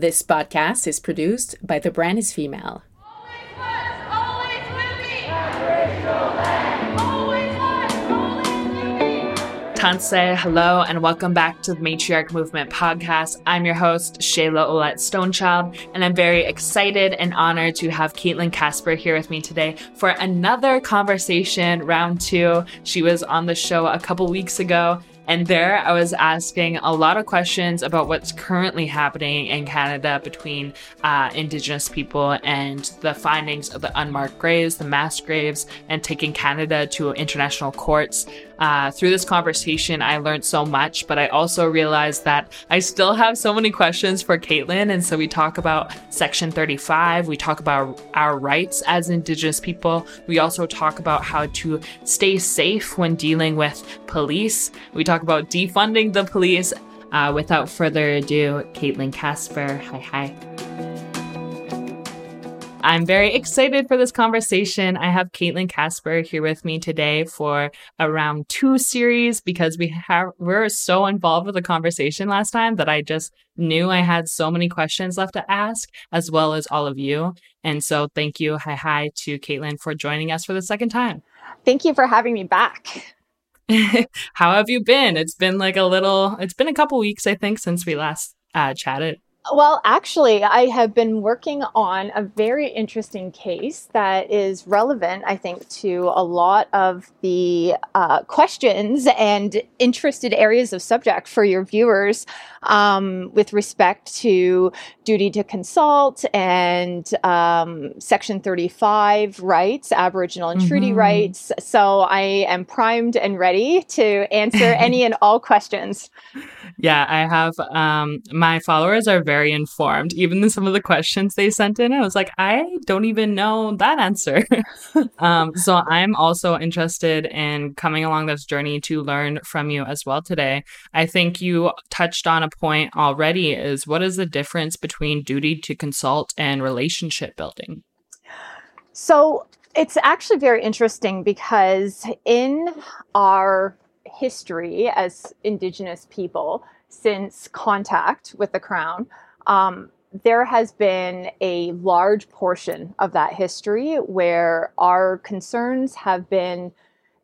This podcast is produced by The Brand is Female. Tanse, hello, and welcome back to the Matriarch Movement podcast. I'm your host, Shayla Oulette Stonechild, and I'm very excited and honored to have Caitlin Casper here with me today for another conversation, round two. She was on the show a couple weeks ago, and there I was asking a lot of questions about what's currently happening in Canada between uh, Indigenous people and the findings of the unmarked graves, the mass graves, and taking Canada to international courts. Uh, through this conversation, I learned so much, but I also realized that I still have so many questions for Caitlin. And so we talk about Section 35, we talk about our rights as Indigenous people, we also talk about how to stay safe when dealing with police, we talk about defunding the police. Uh, without further ado, Caitlin Casper, hi hi. I'm very excited for this conversation. I have Caitlin Casper here with me today for a round two series because we have we're so involved with the conversation last time that I just knew I had so many questions left to ask, as well as all of you. And so thank you, hi hi to Caitlin for joining us for the second time. Thank you for having me back. How have you been? It's been like a little, it's been a couple weeks, I think, since we last uh, chatted. Well, actually, I have been working on a very interesting case that is relevant, I think, to a lot of the uh, questions and interested areas of subject for your viewers um, with respect to duty to consult and um, Section 35 rights, Aboriginal and mm-hmm. treaty rights. So I am primed and ready to answer any and all questions. Yeah, I have um, my followers are very informed. Even some of the questions they sent in, I was like, I don't even know that answer. um, so I'm also interested in coming along this journey to learn from you as well today. I think you touched on a point already is what is the difference between duty to consult and relationship building? So it's actually very interesting because in our history as Indigenous people since contact with the Crown, um, there has been a large portion of that history where our concerns have been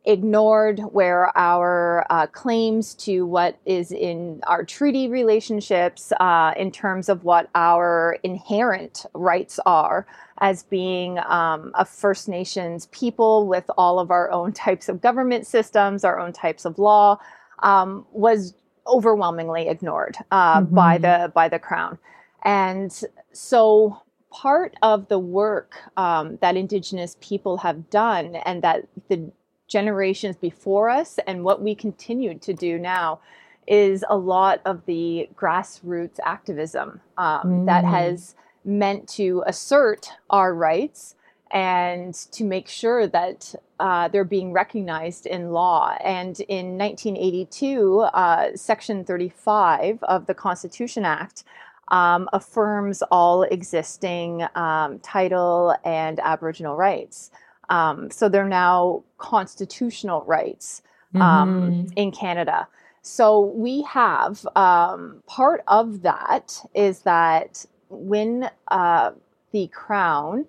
ignored, where our uh, claims to what is in our treaty relationships, uh, in terms of what our inherent rights are as being um, a First Nations people with all of our own types of government systems, our own types of law, um, was overwhelmingly ignored uh, mm-hmm. by the by the crown, and so part of the work um, that Indigenous people have done, and that the generations before us, and what we continue to do now, is a lot of the grassroots activism um, mm. that has meant to assert our rights and to make sure that uh, they're being recognized in law. And in 1982, uh, Section 35 of the Constitution Act um, affirms all existing um, title and Aboriginal rights. Um, so they're now constitutional rights um, mm-hmm. in Canada. So we have um, part of that is that when uh, the crown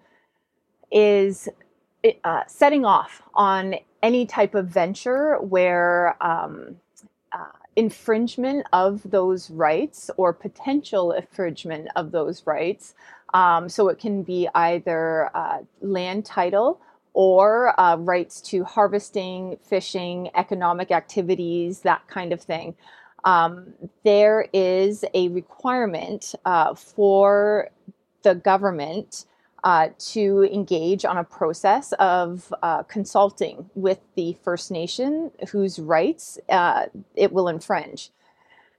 is uh, setting off on any type of venture where um, uh, infringement of those rights or potential infringement of those rights. Um, so it can be either uh, land title or uh, rights to harvesting, fishing, economic activities, that kind of thing. Um, there is a requirement uh, for the government uh, to engage on a process of uh, consulting with the First Nation whose rights uh, it will infringe.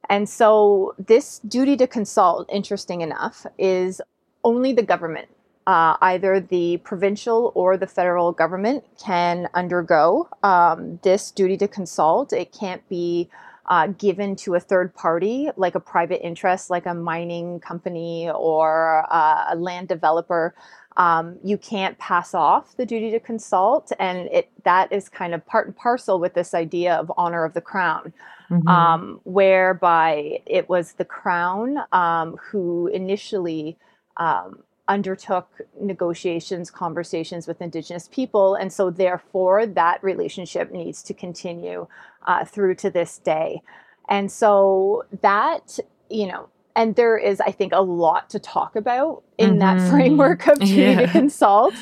And so, this duty to consult, interesting enough, is only the government, uh, either the provincial or the federal government, can undergo um, this duty to consult. It can't be uh, given to a third party, like a private interest, like a mining company or uh, a land developer. Um, you can't pass off the duty to consult, and it that is kind of part and parcel with this idea of honor of the crown. mm-hmm. um, whereby it was the crown um, who initially um, undertook negotiations, conversations with Indigenous people. And so, therefore, that relationship needs to continue uh, through to this day. And so, that, you know, and there is, I think, a lot to talk about in mm-hmm. that framework of duty yeah. to consult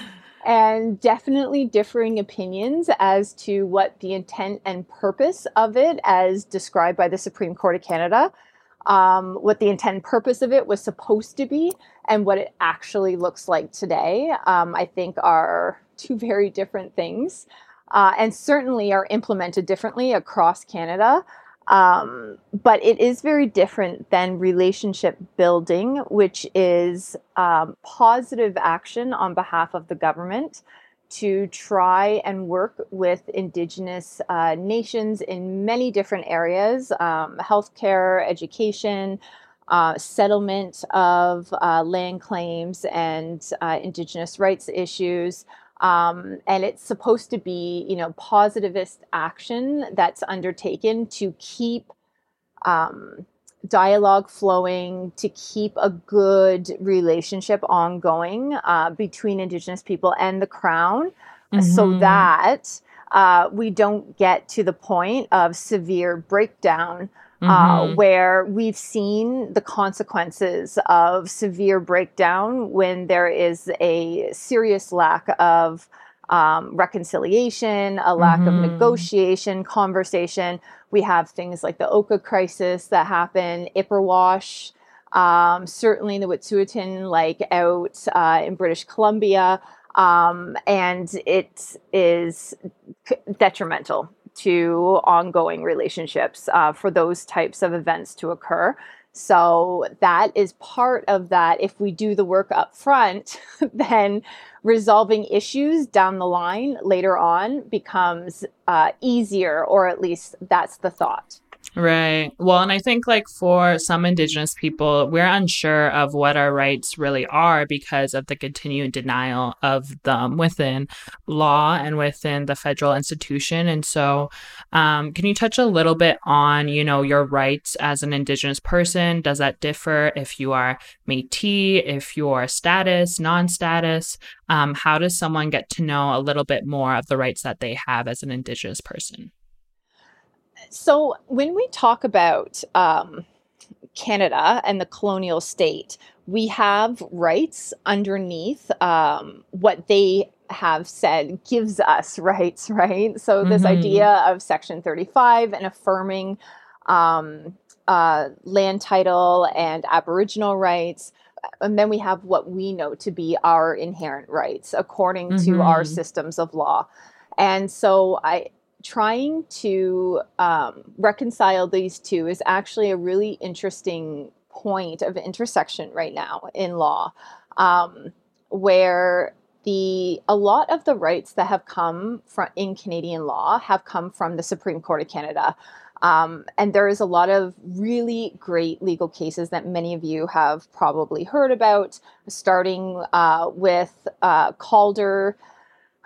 and definitely differing opinions as to what the intent and purpose of it, as described by the Supreme Court of Canada, um, what the intent and purpose of it was supposed to be, and what it actually looks like today, um, I think are two very different things. Uh, and certainly are implemented differently across Canada. Um, but it is very different than relationship building, which is um, positive action on behalf of the government to try and work with Indigenous uh, nations in many different areas um, healthcare, education, uh, settlement of uh, land claims and uh, Indigenous rights issues. Um, and it's supposed to be, you know, positivist action that's undertaken to keep um, dialogue flowing, to keep a good relationship ongoing uh, between Indigenous people and the Crown, mm-hmm. so that uh, we don't get to the point of severe breakdown uh, mm-hmm. where we've seen the consequences of severe breakdown when there is a serious lack of um, reconciliation, a lack mm-hmm. of negotiation, conversation. We have things like the Oka crisis that happen, Ipperwash, um, certainly the Wet'suwet'en, like out uh, in British Columbia. Um, and it is detrimental to ongoing relationships uh, for those types of events to occur. So that is part of that. If we do the work up front, then resolving issues down the line later on becomes uh, easier, or at least that's the thought. Right. Well, and I think like for some Indigenous people, we're unsure of what our rights really are because of the continued denial of them within law and within the federal institution. And so, um, can you touch a little bit on, you know, your rights as an Indigenous person? Does that differ if you are Métis, if you're status, non-status? Um, how does someone get to know a little bit more of the rights that they have as an Indigenous person? So when we talk about um, Canada and the colonial state, we have rights underneath um, what they have said gives us rights, right? So mm-hmm. this idea of Section 35 and affirming um, uh, land title and Aboriginal rights. And then we have what we know to be our inherent rights according mm-hmm. to our mm-hmm. systems of law. And so I, trying to um, reconcile these two is actually a really interesting point of intersection right now in law, um, where the a lot of the rights that have come from in Canadian law have come from the Supreme Court of Canada. Um, and there is a lot of really great legal cases that many of you have probably heard about, starting uh, with uh, Calder,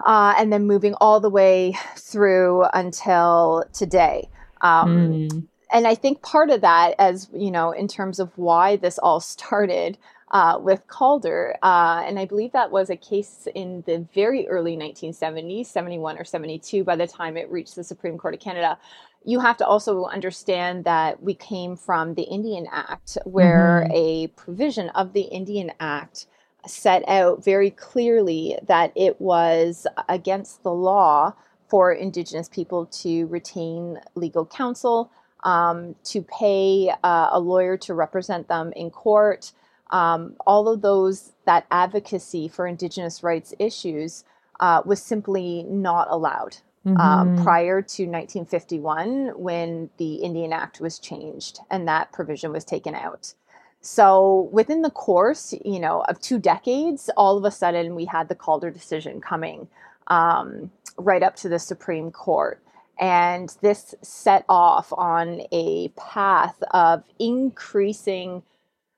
uh, and then moving all the way through until today. Um, mm. And I think part of that, as you know, in terms of why this all started uh, with Calder, uh, and I believe that was a case in the very early 1970s, 71 or 72, by the time it reached the Supreme Court of Canada. You have to also understand that we came from the Indian Act, where mm-hmm. a provision of the Indian Act set out very clearly that it was against the law for Indigenous people to retain legal counsel, um, to pay uh, a lawyer to represent them in court. Um, all of those, that advocacy for Indigenous rights issues uh, was simply not allowed. Um, mm-hmm. Um, prior to 1951, when the Indian Act was changed and that provision was taken out. So within the course, you know, of two decades, all of a sudden we had the Calder decision coming um, right up to the Supreme Court. And this set off on a path of increasing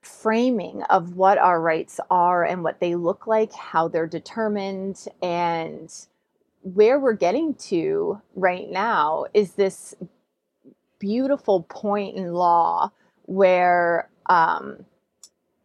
framing of what our rights are and what they look like, how they're determined, and where we're getting to right now is this beautiful point in law where um,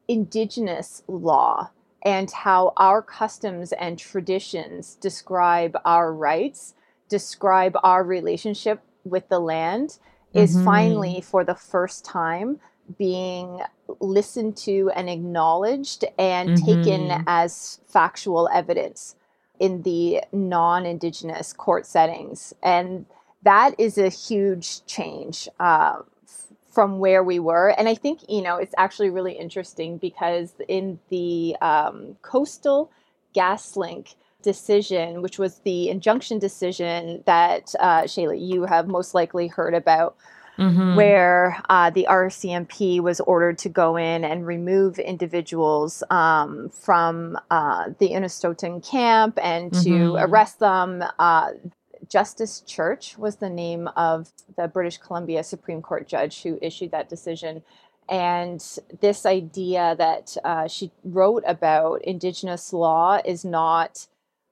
indigenous law and how our customs and traditions describe our rights, describe our relationship with the land, mm-hmm. is finally for the first time being listened to and acknowledged and mm-hmm. taken as factual evidence in the non Indigenous court settings. And that is a huge change. Uh, from where we were. And I think, you know, it's actually really interesting because in the um, coastal gas link decision, which was the injunction decision that, uh, Shayla, you have most likely heard about, mm-hmm. where uh, the RCMP was ordered to go in and remove individuals um, from uh, the Unistoten camp and to mm-hmm. arrest them. Justice Church was the name of the British Columbia Supreme Court judge who issued that decision. And this idea that uh, she wrote about Indigenous law is not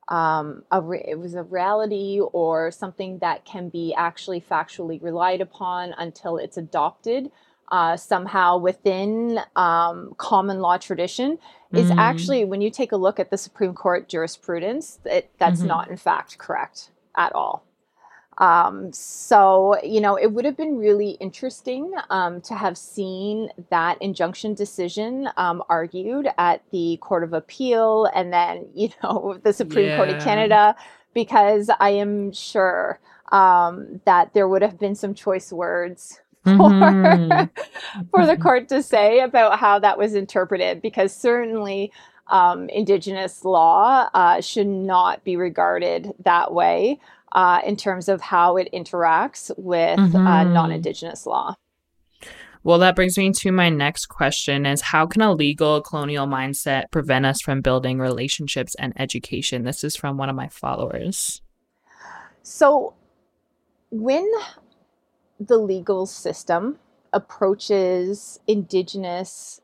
um, a re- it was a reality or something that can be actually factually relied upon until it's adopted uh, somehow within um, common law tradition is mm. actually when you take a look at the Supreme Court jurisprudence, it, that's mm-hmm. not in fact correct at all. Um, so, you know, it would have been really interesting um, to have seen that injunction decision um, argued at the Court of Appeal and then, you know, the Supreme yeah. Court of Canada, because I am sure um, that there would have been some choice words for, mm-hmm. for the court to say about how that was interpreted, because certainly um, Indigenous law uh, should not be regarded that way uh, in terms of how it interacts with uh, mm-hmm. uh, non-Indigenous law. Well, that brings me to my next question is how can a legal colonial mindset prevent us from building relationships and education? This is from one of my followers. So when the legal system approaches indigenous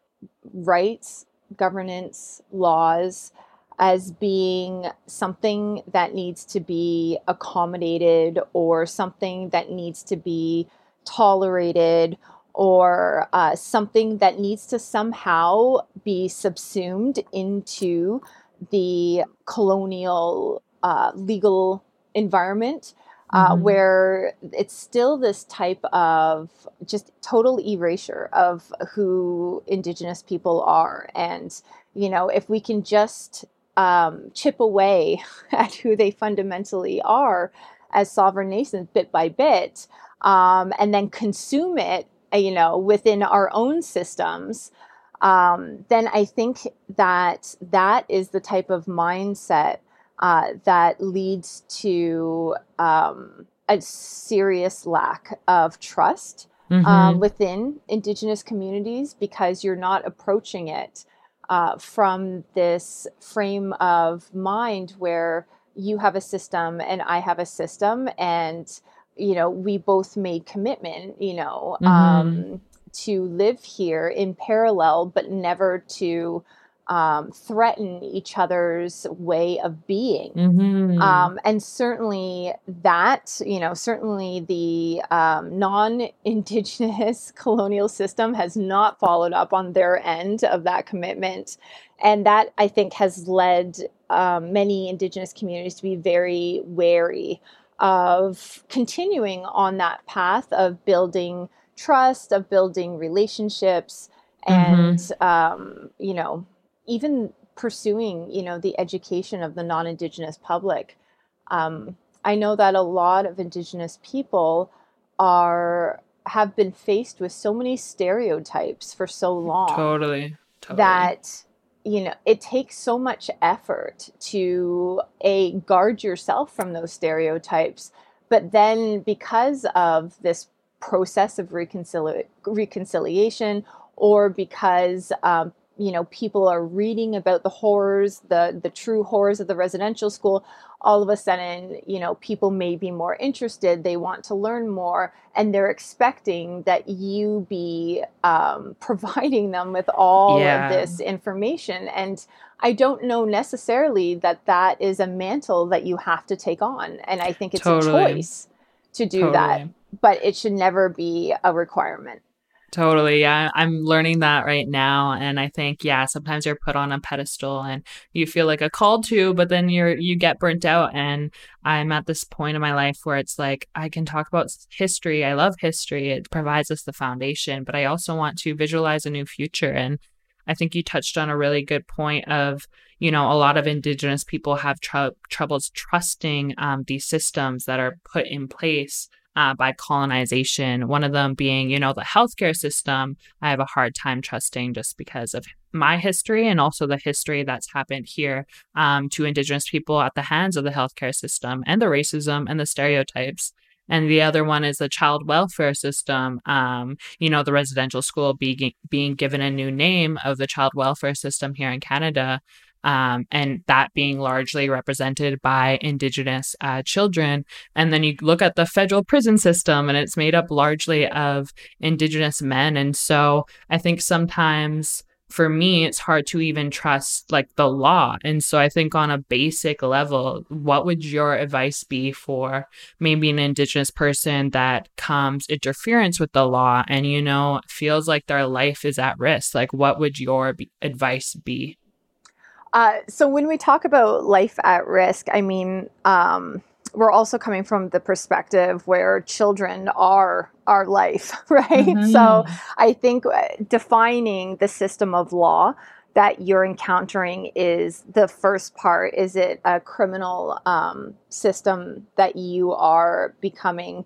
rights governance laws as being something that needs to be accommodated or something that needs to be tolerated or uh, something that needs to somehow be subsumed into the colonial uh, legal environment uh, mm-hmm. where it's still this type of just total erasure of who Indigenous people are. And, you know, if we can just um, chip away at who they fundamentally are as sovereign nations bit by bit, um, and then consume it, uh, you know, within our own systems. Um, then I think that that is the type of mindset uh, that leads to um, a serious lack of trust mm-hmm. um, within Indigenous communities because you're not approaching it uh, from this frame of mind where you have a system and I have a system and you know we both made commitment you know mm-hmm. um, to live here in parallel but never to um, threaten each other's way of being. Mm-hmm. Um, and certainly that, you know, certainly the um, non Indigenous colonial system has not followed up on their end of that commitment. And that, I think, has led um, many Indigenous communities to be very wary of continuing on that path of building trust, of building relationships. And, mm-hmm. Um, you know, even pursuing, you know, the education of the non-Indigenous public. Um, I know that a lot of Indigenous people are have been faced with so many stereotypes for so long. Totally. totally. That you know it takes so much effort to a guard yourself from those stereotypes but then because of this process of reconcili- reconciliation or because um, you know people are reading about the horrors the the true horrors of the residential school all of a sudden you know people may be more interested they want to learn more and they're expecting that you be um, providing them with all yeah. of this information and i don't know necessarily that that is a mantle that you have to take on and i think it's totally. a choice to do totally. that but it should never be a requirement. Totally. Yeah. I'm learning that right now. And I think, yeah, sometimes you're put on a pedestal and you feel like a call to, but then you're, you get burnt out. And I'm at this point in my life where it's like, I can talk about history. I love history. It provides us the foundation, but I also want to visualize a new future. And I think you touched on a really good point of, you know, a lot of Indigenous people have tr- troubles trusting um, these systems that are put in place uh, by colonization. One of them being, you know, the healthcare system. I have a hard time trusting just because of my history and also the history that's happened here um, to Indigenous people at the hands of the healthcare system and the racism and the stereotypes. And the other one is the child welfare system. Um, you know, the residential school being being given a new name of the child welfare system here in Canada um, and that being largely represented by Indigenous uh, children. And then you look at the federal prison system, and it's made up largely of Indigenous men. And so I think sometimes for me, it's hard to even trust like the law. And so I think on a basic level, what would your advice be for maybe an indigenous person that comes interference with the law and, you know, feels like their life is at risk? Like, what would your advice be? Uh, so when we talk about life at risk, I mean, um, we're also coming from the perspective where children are our life, right? Mm-hmm. So I think uh, defining the system of law that you're encountering is the first part. Is it a criminal um, system that you are becoming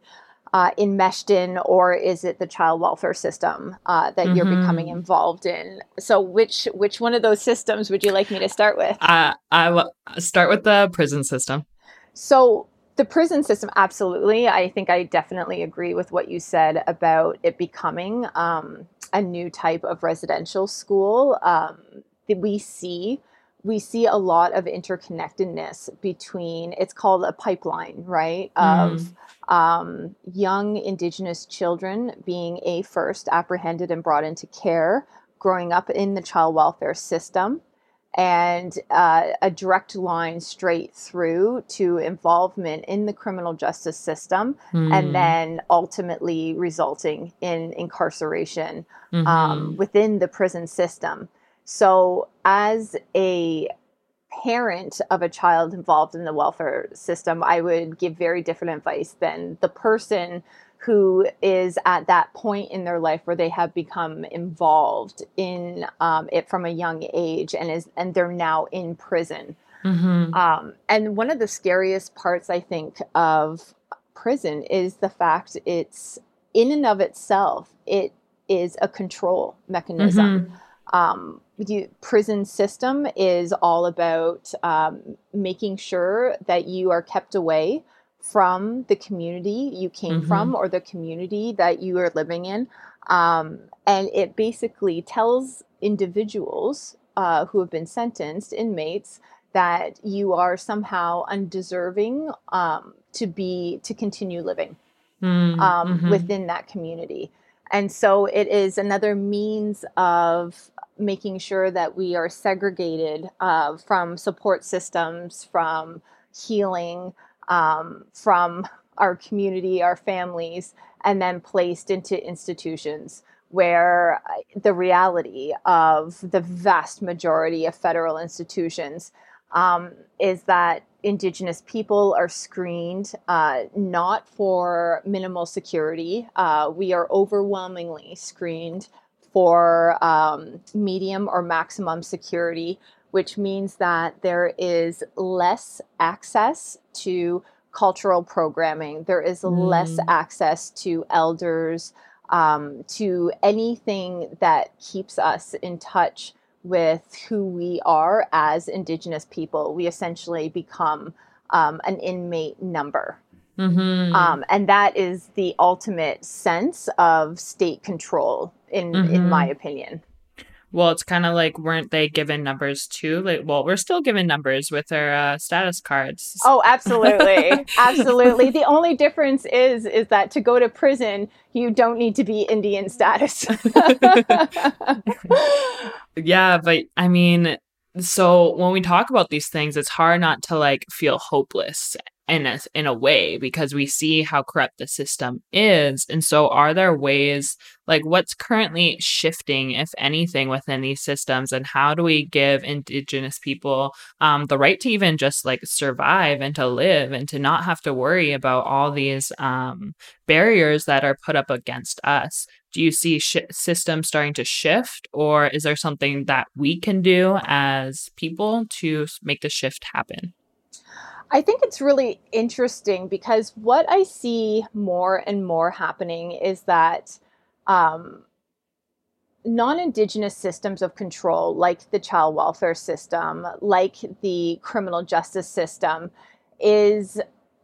uh, enmeshed in, or is it the child welfare system uh, that mm-hmm. you're becoming involved in? So, which which one of those systems would you like me to start with? Uh, I will start with the prison system. So, the prison system, absolutely. I think I definitely agree with what you said about it becoming um, a new type of residential school. Um, we see we see a lot of interconnectedness between it's called a pipeline right mm. of um, young indigenous children being a first apprehended and brought into care growing up in the child welfare system and uh, a direct line straight through to involvement in the criminal justice system mm. and then ultimately resulting in incarceration um, mm-hmm. um, within the prison system so, as a parent of a child involved in the welfare system, I would give very different advice than the person who is at that point in their life where they have become involved in um, it from a young age and is and they're now in prison. Mm-hmm. Um, and one of the scariest parts, I think, of prison is the fact it's in and of itself it is a control mechanism. Mm-hmm um, the prison system is all about um, making sure that you are kept away from the community you came mm-hmm. from or the community that you are living in. Um, and it basically tells individuals uh, who have been sentenced, inmates, that you are somehow undeserving um, to be to continue living mm, mm-hmm. within that community. And so it is another means of making sure that we are segregated uh, from support systems, from healing, um, from our community, our families, and then placed into institutions where uh, the reality of the vast majority of federal institutions um, is that Indigenous people are screened uh, not for minimal security. Uh, we are overwhelmingly screened for um, medium or maximum security, which means that there is less access to cultural programming, there is mm. less access to elders, um, to anything that keeps us in touch with who we are as Indigenous people. We essentially become um, an inmate number. Mm-hmm. Um, and that is the ultimate sense of state control, in mm-hmm. in my opinion. Well, it's kind of like weren't they given numbers too? Like, well, we're still given numbers with our uh, status cards. Oh, absolutely, absolutely. The only difference is is that to go to prison, you don't need to be Indian status. yeah, but I mean, so when we talk about these things, it's hard not to like feel hopeless in a, in a way because we see how corrupt the system is. And so are there ways like what's currently shifting if anything within these systems? And how do we give indigenous people um, the right to even just like survive and to live and to not have to worry about all these um, barriers that are put up against us? Do you see sh- systems starting to shift or is there something that we can do as people to make the shift happen I think it's really interesting because what I see more and more happening is that um, non Indigenous systems of control, like the child welfare system, like the criminal justice system, is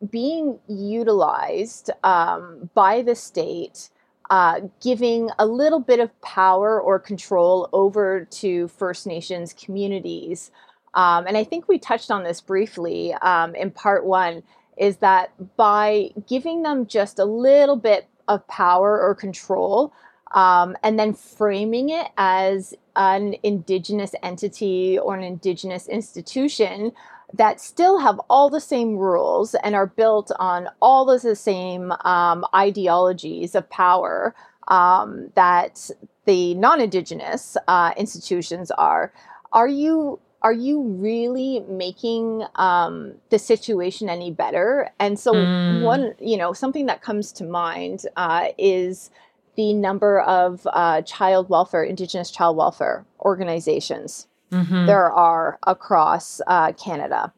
being utilized um, by the state. Uh, giving a little bit of power or control over to First Nations communities um, and I think we touched on this briefly um, in part one, is that by giving them just a little bit of power or control, um, and then framing it as an indigenous entity or an indigenous institution that still have all the same rules and are built on all of the same um, ideologies of power um, that the non-indigenous uh, institutions are are you are you really making um, the situation any better? And so, mm. one, you know, something that comes to mind uh, is the number of uh, child welfare, Indigenous child welfare organizations mm-hmm. there are across uh, Canada.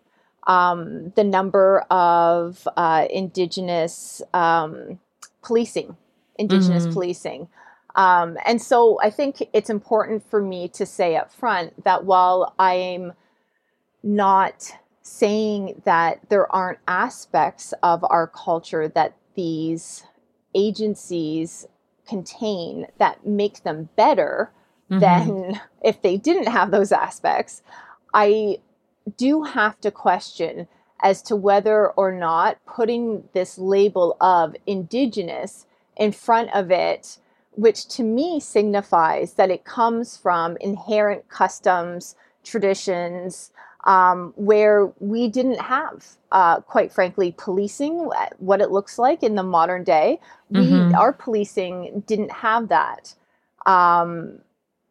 Um, the number of uh, Indigenous um, policing, Indigenous mm-hmm. policing. Um, and so I think it's important for me to say up front that while I'm not saying that there aren't aspects of our culture that these agencies contain that make them better mm-hmm. than if they didn't have those aspects, I do have to question as to whether or not putting this label of indigenous in front of it which to me signifies that it comes from inherent customs, traditions, um, where we didn't have, uh, quite frankly, policing, what it looks like in the modern day. We, mm-hmm. our policing didn't have that. Um,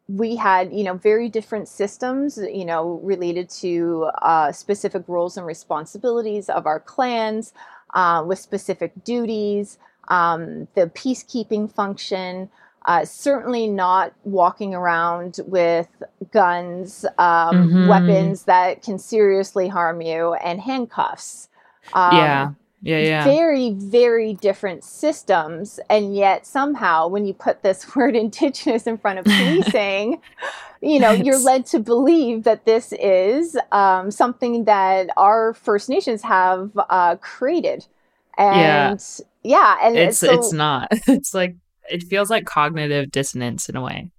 we had, you know, very different systems, you know, related to uh, specific roles and responsibilities of our clans, uh, with specific duties um, the peacekeeping function. Uh, certainly not walking around with guns, um, mm-hmm. weapons that can seriously harm you, and handcuffs. Um, yeah. Yeah, yeah. Very, very different systems. And yet, somehow, when you put this word indigenous in front of policing, you know, you're led to believe that this is um, something that our First Nations have uh, created. And yeah, and it's so, it's not. It's like it feels like cognitive dissonance in a way.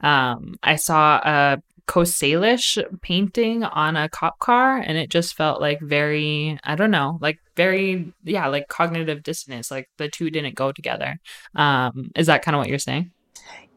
Um, I saw a Coast Salish painting on a cop car, and it just felt like very, I don't know, like very, yeah, like cognitive dissonance. Like the two didn't go together. Um, is that kind of what you're saying?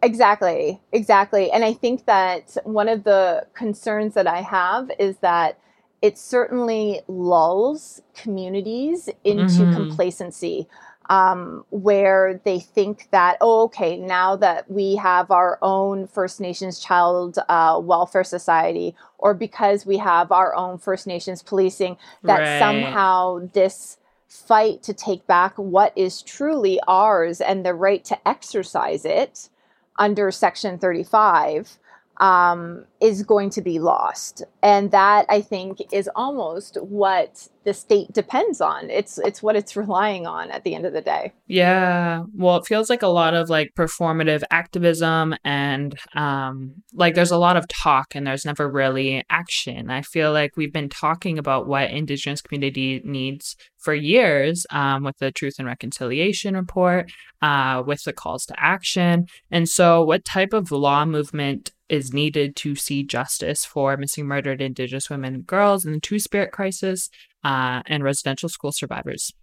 Exactly, exactly. And I think that one of the concerns that I have is that it certainly lulls communities into mm-hmm. complacency um, where they think that, oh, okay, now that we have our own First Nations Child uh, Welfare Society, or because we have our own First Nations policing, that right. somehow this fight to take back what is truly ours and the right to exercise it under Section 35 um, is going to be lost. And that I think is almost what the state depends on. It's it's what it's relying on at the end of the day. Yeah. Well, it feels like a lot of like performative activism and um like there's a lot of talk and there's never really action. I feel like we've been talking about what indigenous community needs for years um, with the Truth and Reconciliation report, uh, with the calls to action. And so, what type of law movement is needed to see justice for missing murdered Indigenous women and girls in the Two Spirit crisis uh, and residential school survivors?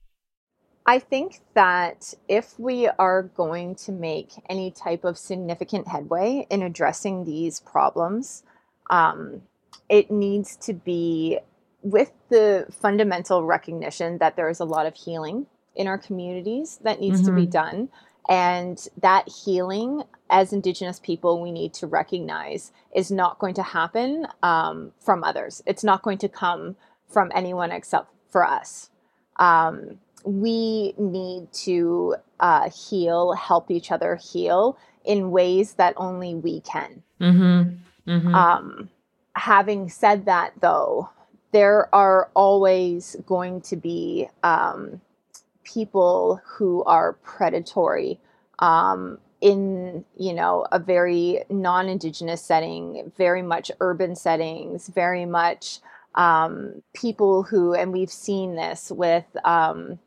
I think that if we are going to make any type of significant headway in addressing these problems, um, it needs to be with the fundamental recognition that there is a lot of healing in our communities that needs mm-hmm. to be mm-hmm. done. And that healing, as Indigenous people, we need to recognize is not going to happen um, from others. It's not going to come from anyone except for us. Um, we need to uh, heal, help each other heal in ways that only we can. Mm-hmm. Mm-hmm. Um, having said that, though, there are always going to be um, people who are predatory um, in you know a very non-indigenous setting very much urban settings very much um, people who and we've seen this with um,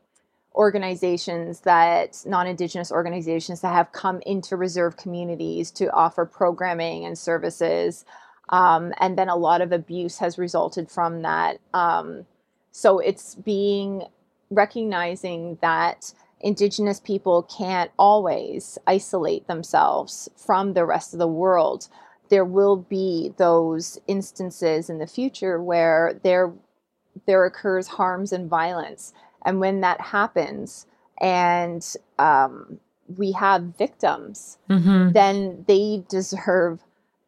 organizations that non-indigenous organizations that have come into reserve communities to offer programming and services um, and then a lot of abuse has resulted from that um, so it's being recognizing that indigenous people can't always isolate themselves from the rest of the world. There will be those instances in the future where there there occurs harms and violence. And when that happens and um, we have victims, mm-hmm. then they deserve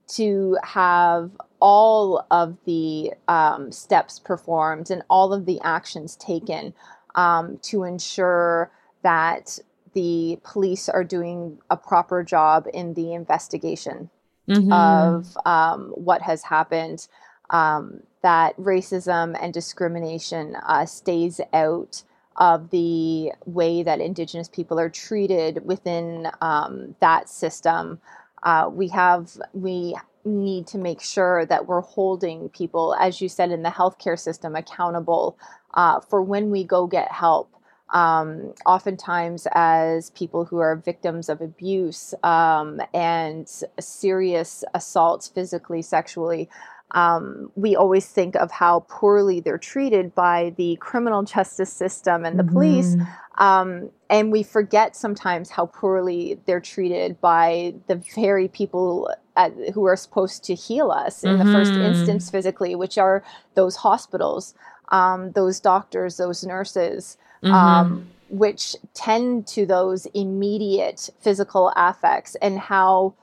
to have all of the um, steps performed and all of the actions taken um, to ensure that the police are doing a proper job in the investigation mm-hmm. of um, what has happened, um, that racism and discrimination uh, stays out of the way that Indigenous people are treated within um, that system. Uh, we have we need to make sure that we're holding people, as you said, in the healthcare system accountable uh, for when we go get help. Um, oftentimes, as people who are victims of abuse um, and serious assaults, physically, sexually, um, we always think of how poorly they're treated by the criminal justice system and the mm-hmm. police. Um, and we forget sometimes how poorly they're treated by the very people at, who are supposed to heal us in mm-hmm. the first mm-hmm. instance physically, which are those hospitals, um, those doctors, those nurses. Mm-hmm. Um, which tend to those immediate physical affects and how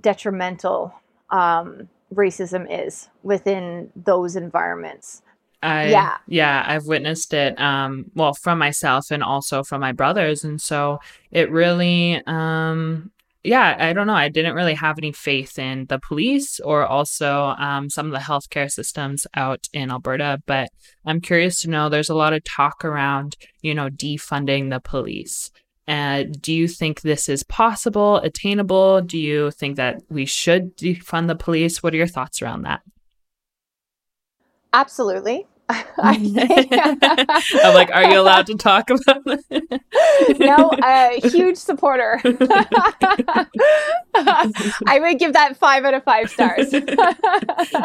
detrimental um, racism is within those environments. I, yeah. Yeah, I've witnessed it, um, well, from myself and also from my brothers. And so it really, um, yeah, I don't know. I didn't really have any faith in the police or also um, some of the healthcare systems out in Alberta. But I'm curious to know there's a lot of talk around, you know, defunding the police. Uh, do you think this is possible, attainable? Do you think that we should defund the police? What are your thoughts around that? Absolutely. I'm like, are you allowed to talk about it? no, a huge supporter. I would give that five out of five stars.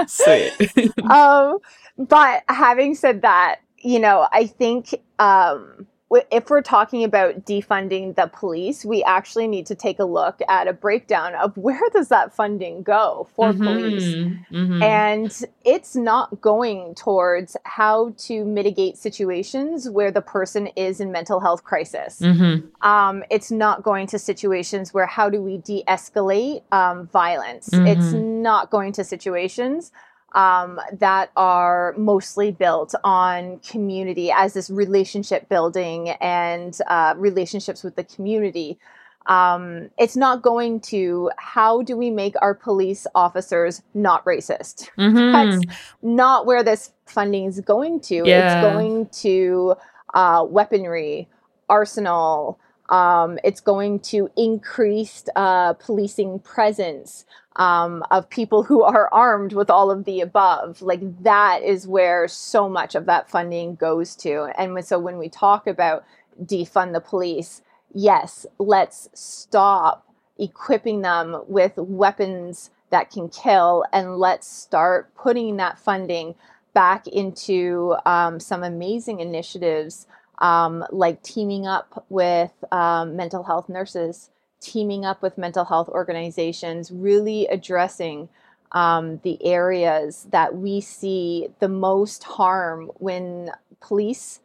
Sweet. um, but having said that, you know, I think um, if we're talking about defunding the police, we actually need to take a look at a breakdown of where does that funding go for mm-hmm, police. Mm-hmm. And it's not going towards how to mitigate situations where the person is in mental health crisis. Mm-hmm. Um, it's not going to situations where how do we de-escalate um, violence. It's mm-hmm. not going to situations um, that are mostly built on community as this relationship building and uh, relationships with the community. Um, it's not going to how do we make our police officers not racist? Mm-hmm. That's not where this funding is going to. Yeah. It's going to uh, weaponry, arsenal. Um, it's going to increased uh, policing presence um, of people who are armed with all of the above. Like that is where so much of that funding goes to. And so when we talk about defund the police, yes, let's stop equipping them with weapons that can kill and let's start putting that funding back into um, some amazing initiatives um, like teaming up with um, mental health nurses teaming up with mental health organizations, really addressing um, the areas that we see the most harm when police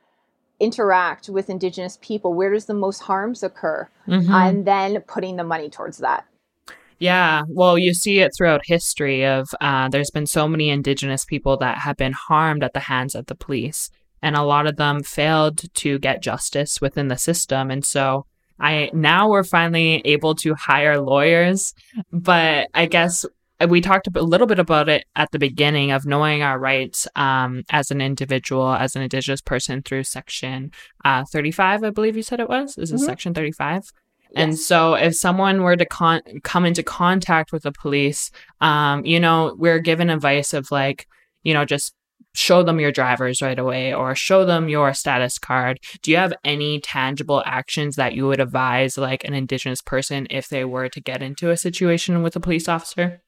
interact with indigenous people. Where does the most harms occur? Mhm. and then putting the money towards that. Yeah, well, you see it throughout history of uh, there's been so many indigenous people that have been harmed at the hands of the police, and a lot of them failed to get justice within the system. And so I now we're finally able to hire lawyers, but I guess we talked a little bit about it at the beginning of knowing our rights um, as an individual, as an indigenous person through Section uh, 35, I believe you said it was. Is it Mhm. Section 35? And so, if someone were to con- come into contact with the police, um, you know, we're given advice of like, you know, just show them your drivers right away or show them your status card. Do you have any tangible actions that you would advise like an Indigenous person if they were to get into a situation with a police officer?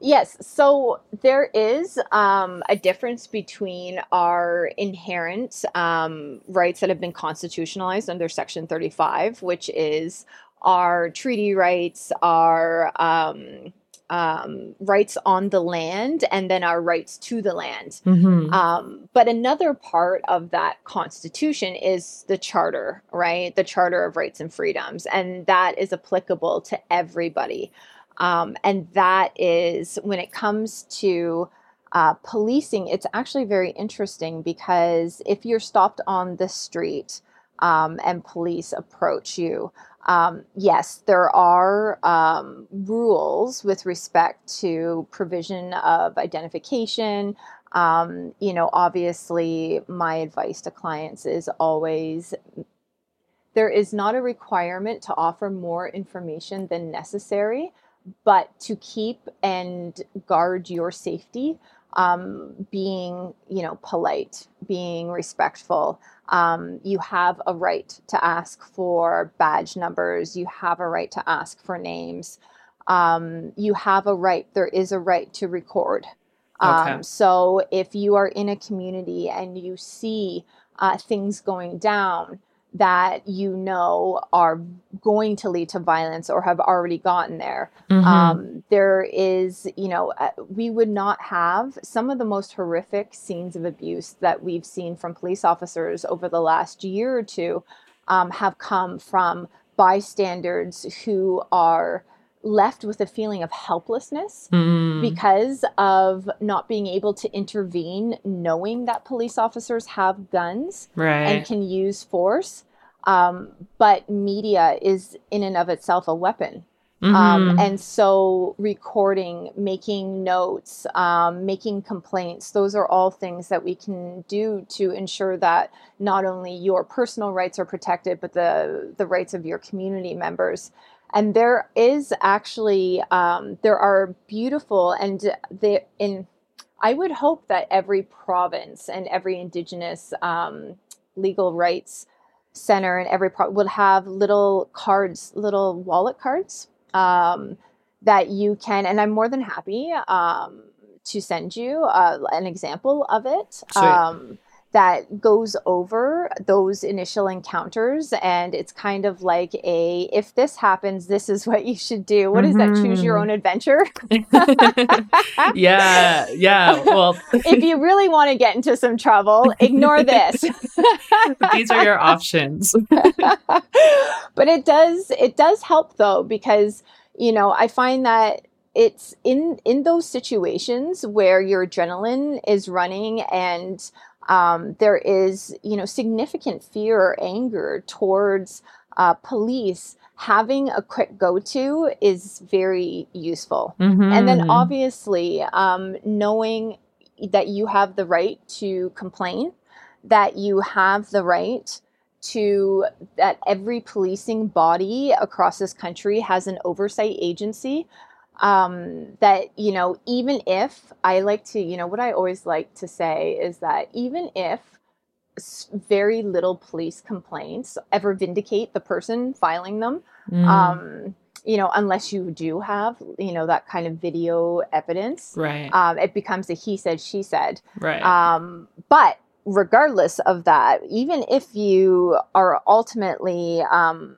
Yes, so there is um, a difference between our inherent um, rights that have been constitutionalized under Section 35, which is our treaty rights, our um, um, rights on the land, and then our rights to the land. Mm-hmm. Um, but another part of that constitution is the charter, right? The Charter of Rights and Freedoms, and that is applicable to everybody. Um, and that is when it comes to uh, policing, it's actually very interesting because if you're stopped on the street um, and police approach you, um, yes, there are um, rules with respect to provision of identification. Um, you know, obviously, my advice to clients is always there is not a requirement to offer more information than necessary, but to keep and guard your safety, um, being, you know, polite, being respectful. Um, you have a right to ask for badge numbers. You have a right to ask for names. Um, you have a right, there is a right to record. Okay. Um, so if you are in a community and you see uh, things going down that you know are going to lead to violence or have already gotten there, Mhm. um, there is, you know, uh, we would not have some of the most horrific scenes of abuse that we've seen from police officers over the last year or two um, have come from bystanders who are left with a feeling of helplessness Mm. because of not being able to intervene, knowing that police officers have guns and can use force. Um, but media is in and of itself a weapon. Um, Mhm. and so, recording, making notes, um, making complaints, those are all things that we can do to ensure that not only your personal rights are protected, but the, the rights of your community members. And there is actually, um, there are beautiful, and they, in, I would hope that every province and every Indigenous um, legal rights center and every pro- would have little cards, little wallet cards um, that you can, and I'm more than happy um, to send you uh, an example of it. Um, that goes over those initial encounters and it's kind of like a if this happens this is what you should do what is that choose your Mhm. own adventure yeah, yeah. Well, if you really want to get into some trouble ignore this these are your options. but it does it does help though because you know i find that it's in in those situations where your adrenaline is running and um, there is you know significant fear or anger towards uh, police having a quick go-to is very useful and then Mhm. obviously um, knowing that you have the right to complain that you have the right to that every policing body across this country has an oversight agency um, that you know even if i like to you know what i always like to say is that even if very little police complaints ever vindicate the person filing them Mm, um, you know, unless you do have, you know, that kind of video evidence, right, um, it becomes a he said, she said. right. Um, but regardless of that, even if you are ultimately um,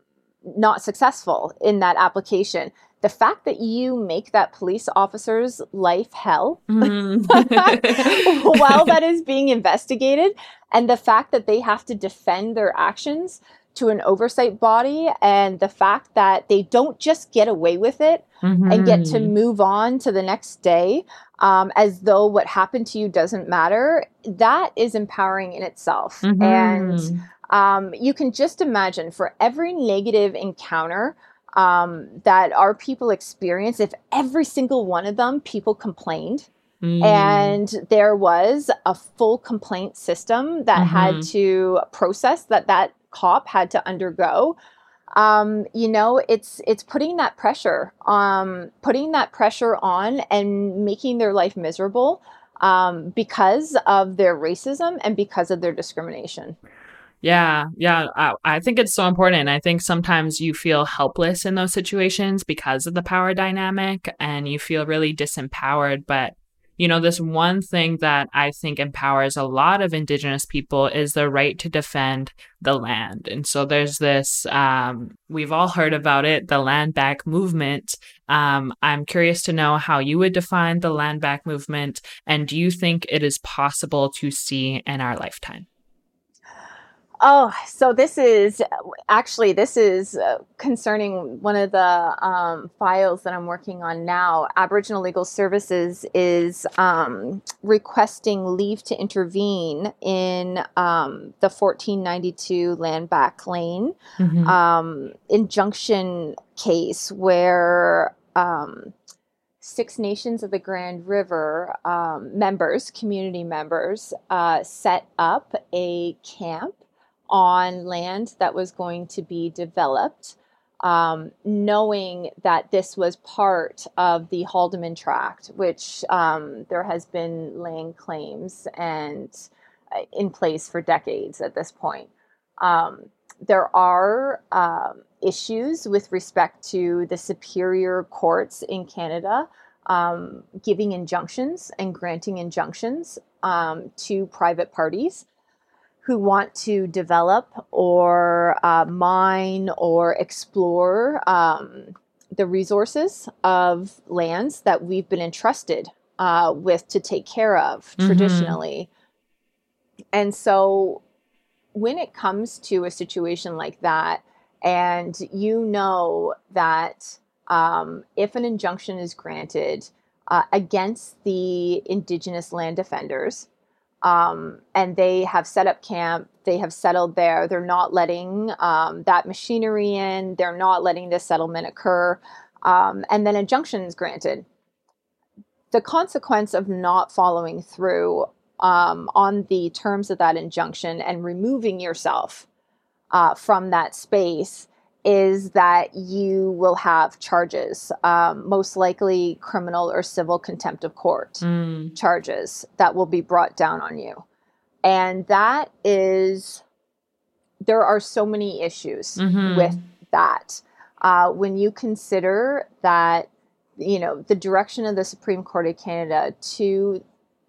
not successful in that application, the fact that you make that police officer's life hell mm. while that is being investigated, and the fact that they have to defend their actions to an oversight body, and the fact that they don't just get away with it mm-hmm. and get to mm-hmm. move on to the next day um, as though what happened to you doesn't matter, that is empowering in itself. Mm-hmm. And um, you can just imagine for every negative encounter um, that our people experience, if every single one of them people complained, mm. and there was a full complaint system that mm-hmm. had to process that that cop had to undergo. Um, you know, it's it's putting that pressure, um, putting that pressure on, and making their life miserable um, because of their racism and because of their discrimination. Yeah, yeah. I, I, think it's so important. I think sometimes you feel helpless in those situations because of the power dynamic and you feel really disempowered. But, you know, this one thing that I think empowers a lot of Indigenous people is the right to defend the land. And so there's this, um, we've all heard about it, the land back movement. Um, I'm curious to know how you would define the land back movement. And do you think it is possible to see in our lifetime? Oh, so this is actually this is uh, concerning one of the um, files that I'm working on now. Aboriginal Legal Services is um, requesting leave to intervene in um, the 1492 land back lane mm-hmm. Um, injunction case where um, Six Nations of the Grand River um, members, community members, uh, set up a camp on land that was going to be developed, um, knowing that this was part of the Haldimand Tract, which um, there has been land claims and uh, in place for decades at this point. Um, there are um, issues with respect to the superior courts in Canada um, giving injunctions and granting injunctions um, to private parties who want to develop or uh, mine or explore um, the resources of lands that we've been entrusted uh, with to take care of mm-hmm. traditionally. And so when it comes to a situation like that, and you know that um, if an injunction is granted uh, against the Indigenous land defenders, um, and they have set up camp. They have settled there. They're not letting um, that machinery in. They're not letting this settlement occur. Um, and then injunctions granted. The consequence of not following through um, on the terms of that injunction and removing yourself uh, from that space is that you will have charges, um, most likely criminal or civil contempt of court mm. charges that will be brought down on you. And that is, there are so many issues mm-hmm. with that. Uh, when you consider that, you know, the direction of the Supreme Court of Canada to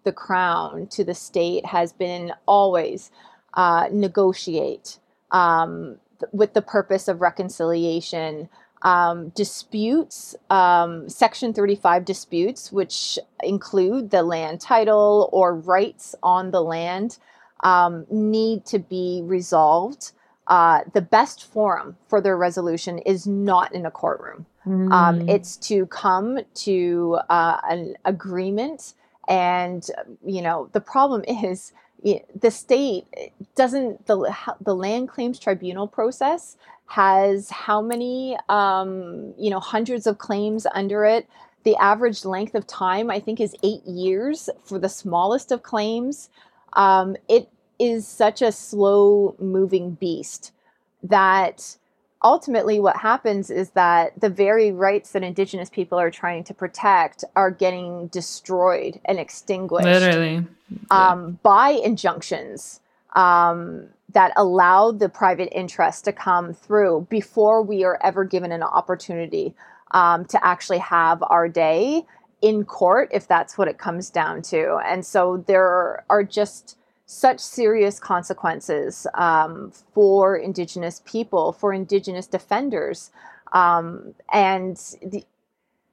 the Crown, to the state, has been always uh, negotiate. Um, with the purpose of reconciliation. Um, disputes, um, Section 35 disputes, which include the land title or rights on the land, um, need to be resolved. Uh, the best forum for their resolution is not in a courtroom. Mm. it's to come to uh, an agreement. And, you know, the problem is the state doesn't the the land claims tribunal process has how many um, you know hundreds of claims under it. The average length of time i think is eight years for the smallest of claims. Um, it is such a slow moving beast that ultimately what happens is that the very rights that indigenous people are trying to protect are getting destroyed and extinguished literally. um, by injunctions um, that allow the private interest to come through before we are ever given an opportunity um, to actually have our day in court if that's what it comes down to. And so there are just such serious consequences um, for Indigenous people, for Indigenous defenders. Um, and the,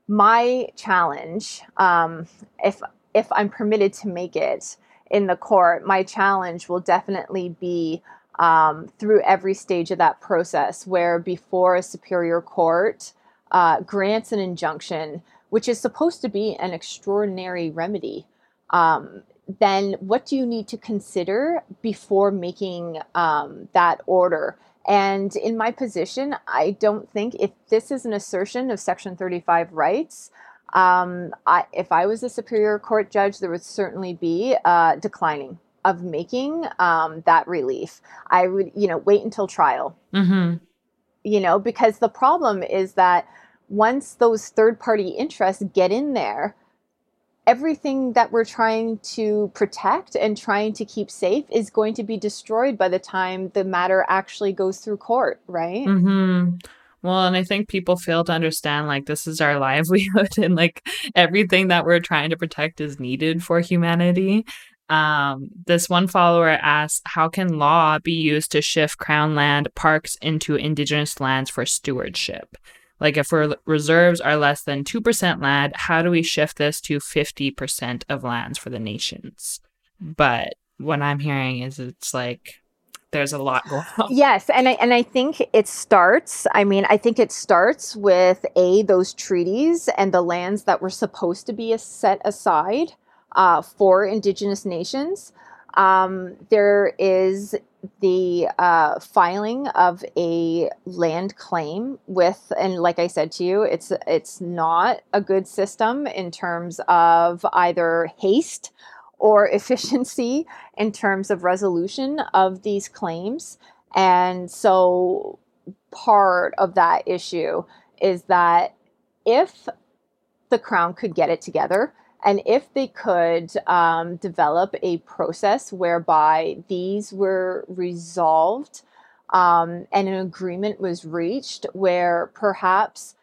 my challenge, um, if if I'm permitted to make it in the court, my challenge will definitely be um, through every stage of that process, where before a superior court uh, grants an injunction, which is supposed to be an extraordinary remedy, um, then what do you need to consider before making um, that order? And in my position, I don't think if this is an assertion of Section 35 rights, um, I, if I was a Superior Court judge, there would certainly be uh, declining of making um, that relief. I would, you know, wait until trial. Mm-hmm. You know, because the problem is that once those third party interests get in there, everything that we're trying to protect and trying to keep safe is going to be destroyed by the time the matter actually goes through court, right? Mm-hmm. Well, and I think people fail to understand like this is our livelihood and like everything that we're trying to protect is needed for humanity. Um, this one follower asks, How can law be used to shift crown land parks into indigenous lands for stewardship? Like, if our reserves are less than 2% land, how do we shift this to 50% of lands for the nations? But what I'm hearing is it's like there's a lot going on. Yes, and I and I think it starts. I mean, I think it starts with a those treaties and the lands that were supposed to be set aside uh, for Indigenous nations. Um, there is the uh, filing of a land claim with, and like I said to you, it's it's not a good system in terms of either haste or efficiency in terms of resolution of these claims. And so, part of that issue is that if the Crown could get it together, and if they could um, develop a process whereby these were resolved um, and an agreement was reached where perhaps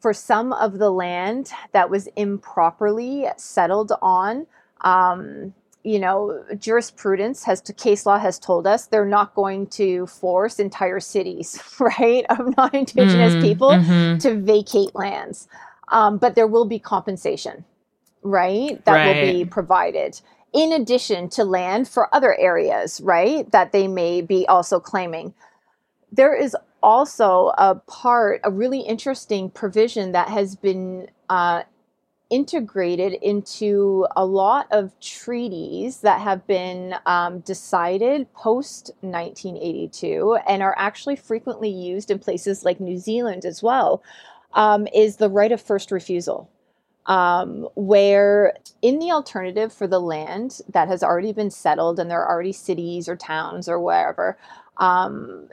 for some of the land that was improperly settled on, um, you know, jurisprudence has to case law has told us they're not going to force entire cities, right, of non-indigenous mm, people mm-hmm. to vacate lands, um, but there will be compensation right? That right. will be provided in addition to land for other areas, right? That they may be also claiming. There is also a part, a really interesting provision that has been uh, integrated into a lot of treaties that have been um, decided post 1982 and are actually frequently used in places like New Zealand as well, um, is the right of first refusal um, where in the alternative for the land that has already been settled and there are already cities or towns or wherever, um,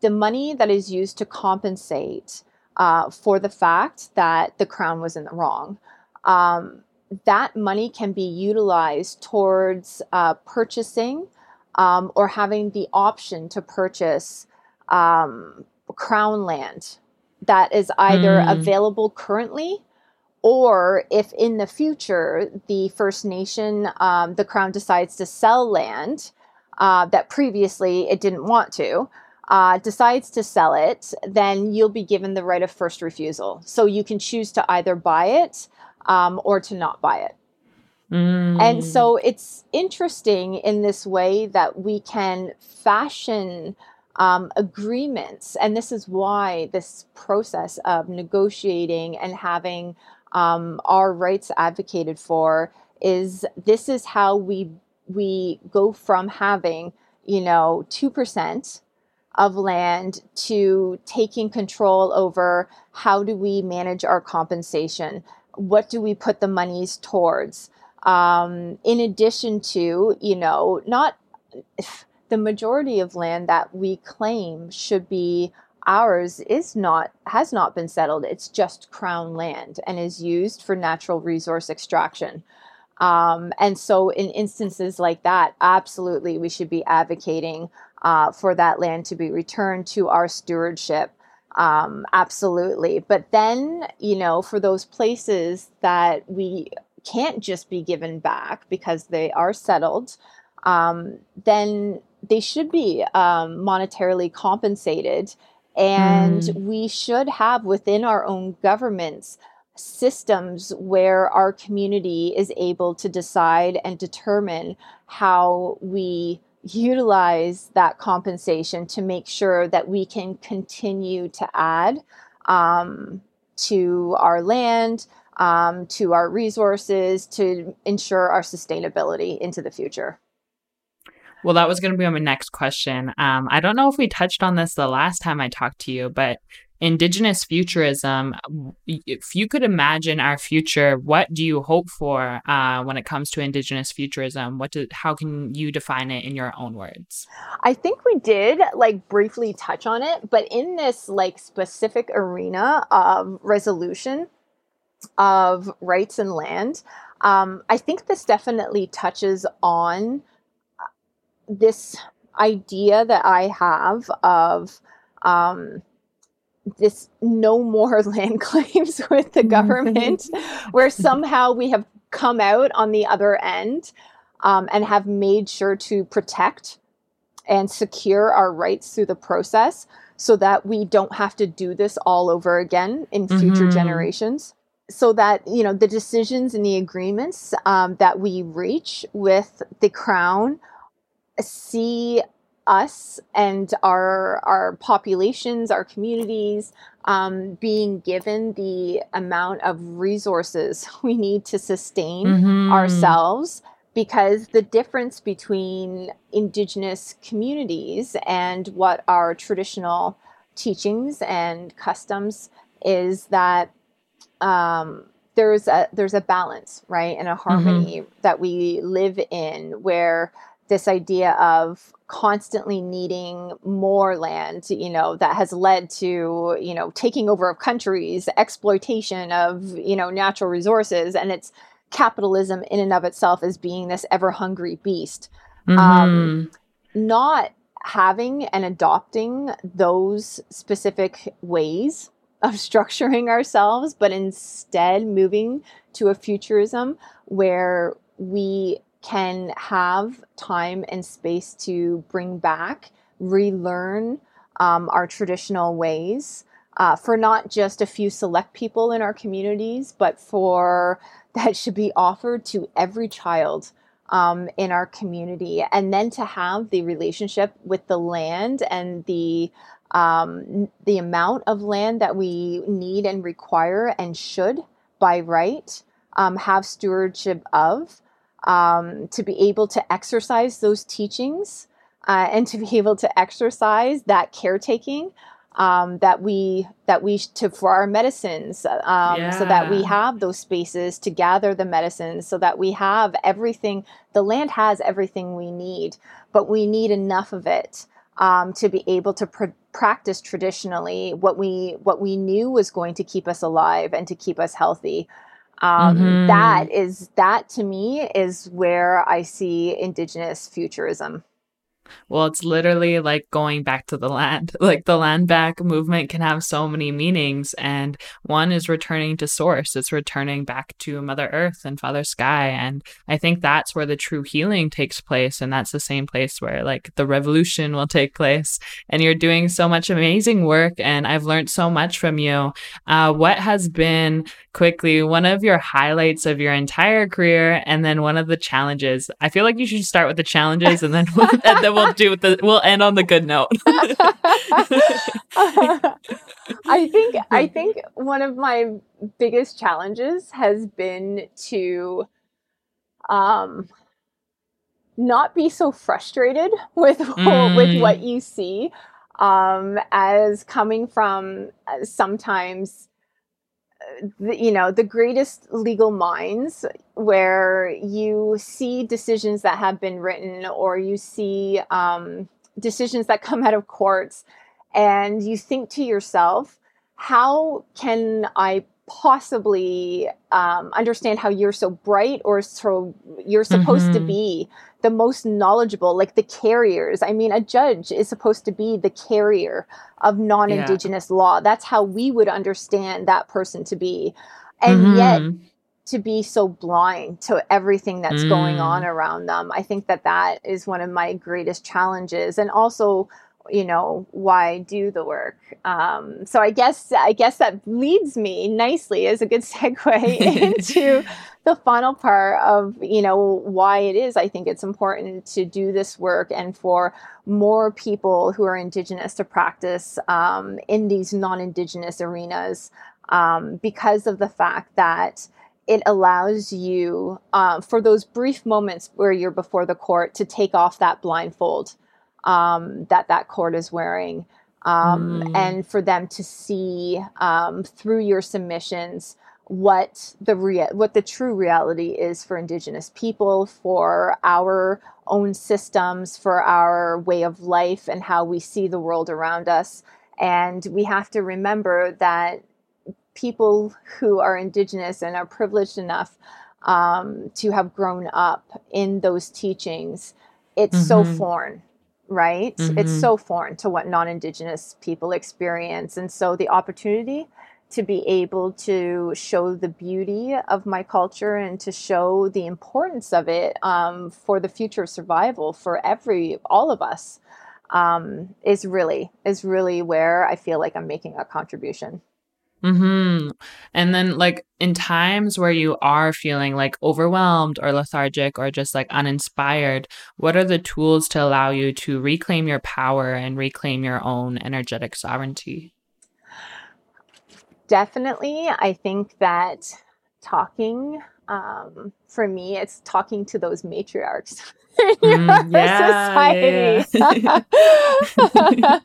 the money that is used to compensate uh, for the fact that the crown was in the wrong. Um, that money can be utilized towards uh, purchasing um, or having the option to purchase um, crown land that is either mm. available currently or if in the future the First Nation, um, the Crown decides to sell land uh, that previously it didn't want to, uh, decides to sell it, then you'll be given the right of first refusal. So you can choose to either buy it um, or to not buy it. Mm. And so it's interesting in this way that we can fashion um, agreements. And this is why this process of negotiating and having um, our rights advocated for is this is how we we go from having you know 2% of land to taking control over how do we manage our compensation? What do we put the monies towards? Um, in addition to you know not the majority of land that we claim should be ours is not has not been settled. It's just crown land and is used for natural resource extraction. Um, and so in instances like that absolutely we should be advocating uh, for that land to be returned to our stewardship. Um, absolutely. But then you know for those places that we can't just be given back because they are settled um, then they should be um, monetarily compensated and mm. we should have within our own governments systems where our community is able to decide and determine how we utilize that compensation to make sure that we can continue to add um, to our land, um, to our resources, to ensure our sustainability into the future. Well, that was going to be my next question. Um, I don't know if we touched on this the last time I talked to you, but Indigenous futurism, if you could imagine our future, what do you hope for uh, when it comes to Indigenous futurism? What do, how can you define it in your own words? I think we did like briefly touch on it, but in this like specific arena of resolution of rights and land, um, I think this definitely touches on this idea that I have of um, this no more land claims with the government, where somehow we have come out on the other end um, and have made sure to protect and secure our rights through the process so that we don't have to do this all over again in future mm-hmm. generations so that you know the decisions and the agreements um, that we reach with the crown see us and our our populations, our communities, um, being given the amount of resources we need to sustain mm-hmm. ourselves. Because the difference between Indigenous communities and what our traditional teachings and customs is that um, there's a there's a balance, right, and a mm-hmm. harmony mm-hmm. that we live in where this idea of constantly needing more land, you know, that has led to, you know, taking over of countries, exploitation of, you know, natural resources. And it's capitalism in and of itself as being this ever hungry beast. Um, mm-hmm. Um, not having and adopting those specific ways of structuring ourselves, but instead moving to a futurism where we can have time and space to bring back, relearn um, our traditional ways uh, for not just a few select people in our communities, but for that should be offered to every child um, in our community. And then to have the relationship with the land and the um, the amount of land that we need and require and should by right um, have stewardship of um, to be able to exercise those teachings uh, and to be able to exercise that caretaking um, that we that we to for our medicines um, yeah. so that we have those spaces to gather the medicines so that we have everything the land has everything we need but we need enough of it um, to be able to pr- practice traditionally what we what we knew was going to keep us alive and to keep us healthy um, mm-hmm. that is that to me is where I see indigenous futurism. Well, it's literally like going back to the land. Like the land back movement can have so many meanings. And one is returning to source, it's returning back to Mother Earth and Father Sky. And I think that's where the true healing takes place. And that's the same place where like the revolution will take place. And you're doing so much amazing work. And I've learned so much from you. Uh, what has been quickly one of your highlights of your entire career? And then one of the challenges? I feel like you should start with the challenges and then, and then we'll we'll do the we'll end on the good note. I think I think one of my biggest challenges has been to um not be so frustrated with mm. with what you see um as coming from uh, sometimes the, you know the greatest legal minds where you see decisions that have been written or you see um, decisions that come out of courts and you think to yourself how can i possibly um, understand how you're so bright or so you're supposed mm-hmm. to be the most knowledgeable like the carriers i mean a judge is supposed to be the carrier of non-indigenous yeah. law that's how we would understand that person to be and mm-hmm. yet to be so blind to everything that's mm. going on around them i think that that is one of my greatest challenges and also you know why do the work um, so i guess i guess that leads me nicely as a good segue into the final part of you know why it is i think it's important to do this work and for more people who are indigenous to practice um, in these non-indigenous arenas um, because of the fact that it allows you uh, for those brief moments where you're before the court to take off that blindfold um, that that court is wearing um, mm. and for them to see um, through your submissions what the rea- what the true reality is for indigenous people for our own systems for our way of life and how we see the world around us and we have to remember that people who are indigenous and are privileged enough um, to have grown up in those teachings it's mm-hmm. so foreign right mm-hmm. it's so foreign to what non-indigenous people experience and so the opportunity to be able to show the beauty of my culture and to show the importance of it um, for the future of survival for every all of us um, is really is really where I feel like I'm making a contribution. Hmm. And then, like in times where you are feeling like overwhelmed or lethargic or just like uninspired, what are the tools to allow you to reclaim your power and reclaim your own energetic sovereignty? Definitely, I think that talking, um, for me, it's talking to those matriarchs. Mm, yeah, society. Yeah.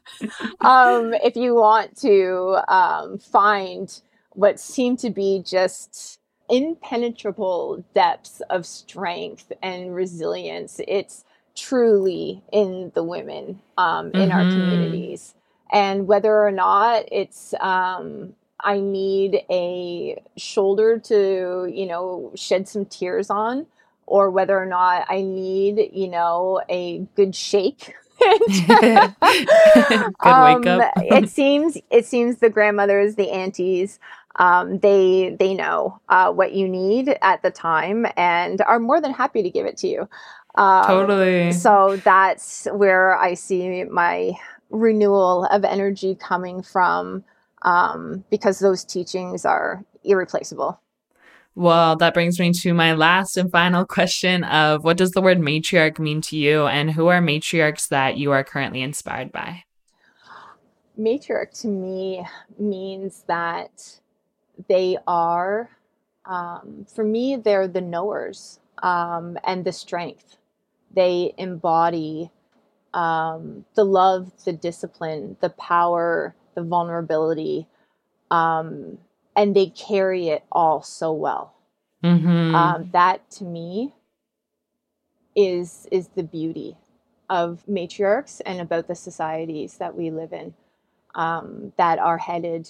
um, if you want to um, find what seem to be just impenetrable depths of strength and resilience, it's truly in the women um, in mm-hmm. our communities. And whether or not it's um, I need a shoulder to, you know, shed some tears on, or whether or not I need, you know, a good shake. good um, wake up. it seems it seems the grandmothers, the aunties, um, they they know uh, what you need at the time and are more than happy to give it to you. Um, totally. So that's where I see my renewal of energy coming from um, because those teachings are irreplaceable. Well, that brings me to my last and final question of what does the word matriarch mean to you and who are matriarchs that you are currently inspired by? Matriarch to me means that they are, um, for me, they're the knowers um, and the strength. They embody um, the love, the discipline, the power, the vulnerability, um, and they carry it all so well. Mm-hmm. Um, that to me is is the beauty of matriarchs and about the societies that we live in um, that are headed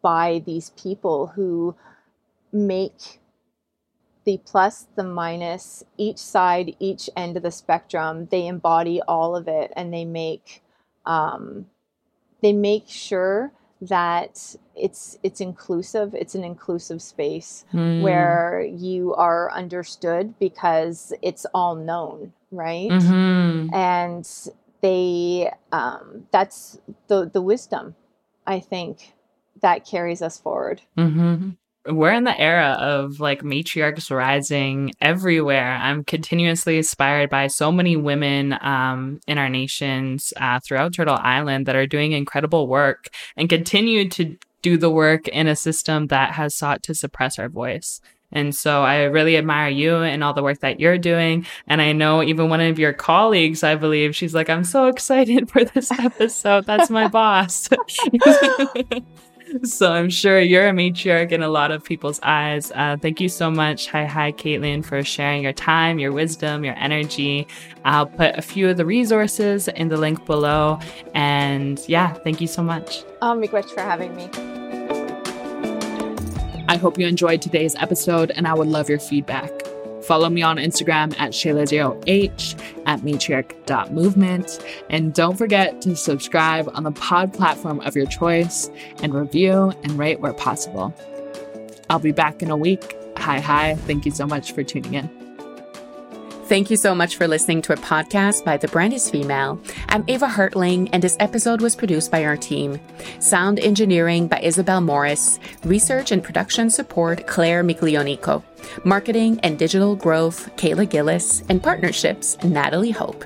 by these people who make the plus, the minus, each side, each end of the spectrum. They embody all of it, and they make um, they make sure that it's it's inclusive it's an inclusive space mm. where you are understood because it's all known right mm-hmm. and they um, that's the the wisdom i think that carries us forward mm-hmm we're in the era of like matriarchs rising everywhere. I'm continuously inspired by so many women um, in our nations uh, throughout Turtle Island that are doing incredible work and continue to do the work in a system that has sought to suppress our voice. And so I really admire you and all the work that you're doing. And I know even one of your colleagues, I believe, she's like, I'm so excited for this episode. That's my boss. so I'm sure you're a matriarch in a lot of people's eyes. Uh, thank you so much. Hi, hi, Caitlin, for sharing your time, your wisdom, your energy. I'll put a few of the resources in the link below. And yeah, thank you so much. Oh, Miigwech for having me. I hope you enjoyed today's episode, and I would love your feedback. Follow me on Instagram at Shayla0H, at matriarch.movement. And don't forget to subscribe on the pod platform of your choice and review and rate where possible. I'll be back in a week. Hi, hi. Thank you so much for tuning in. Thank you so much for listening to a podcast by The Brand is Female. I'm Ava Hartling, and this episode was produced by our team. Sound engineering by Isabel Morris, research and production support Claire Miglionico, marketing and digital growth Kayla Gillis, and partnerships Natalie Hope.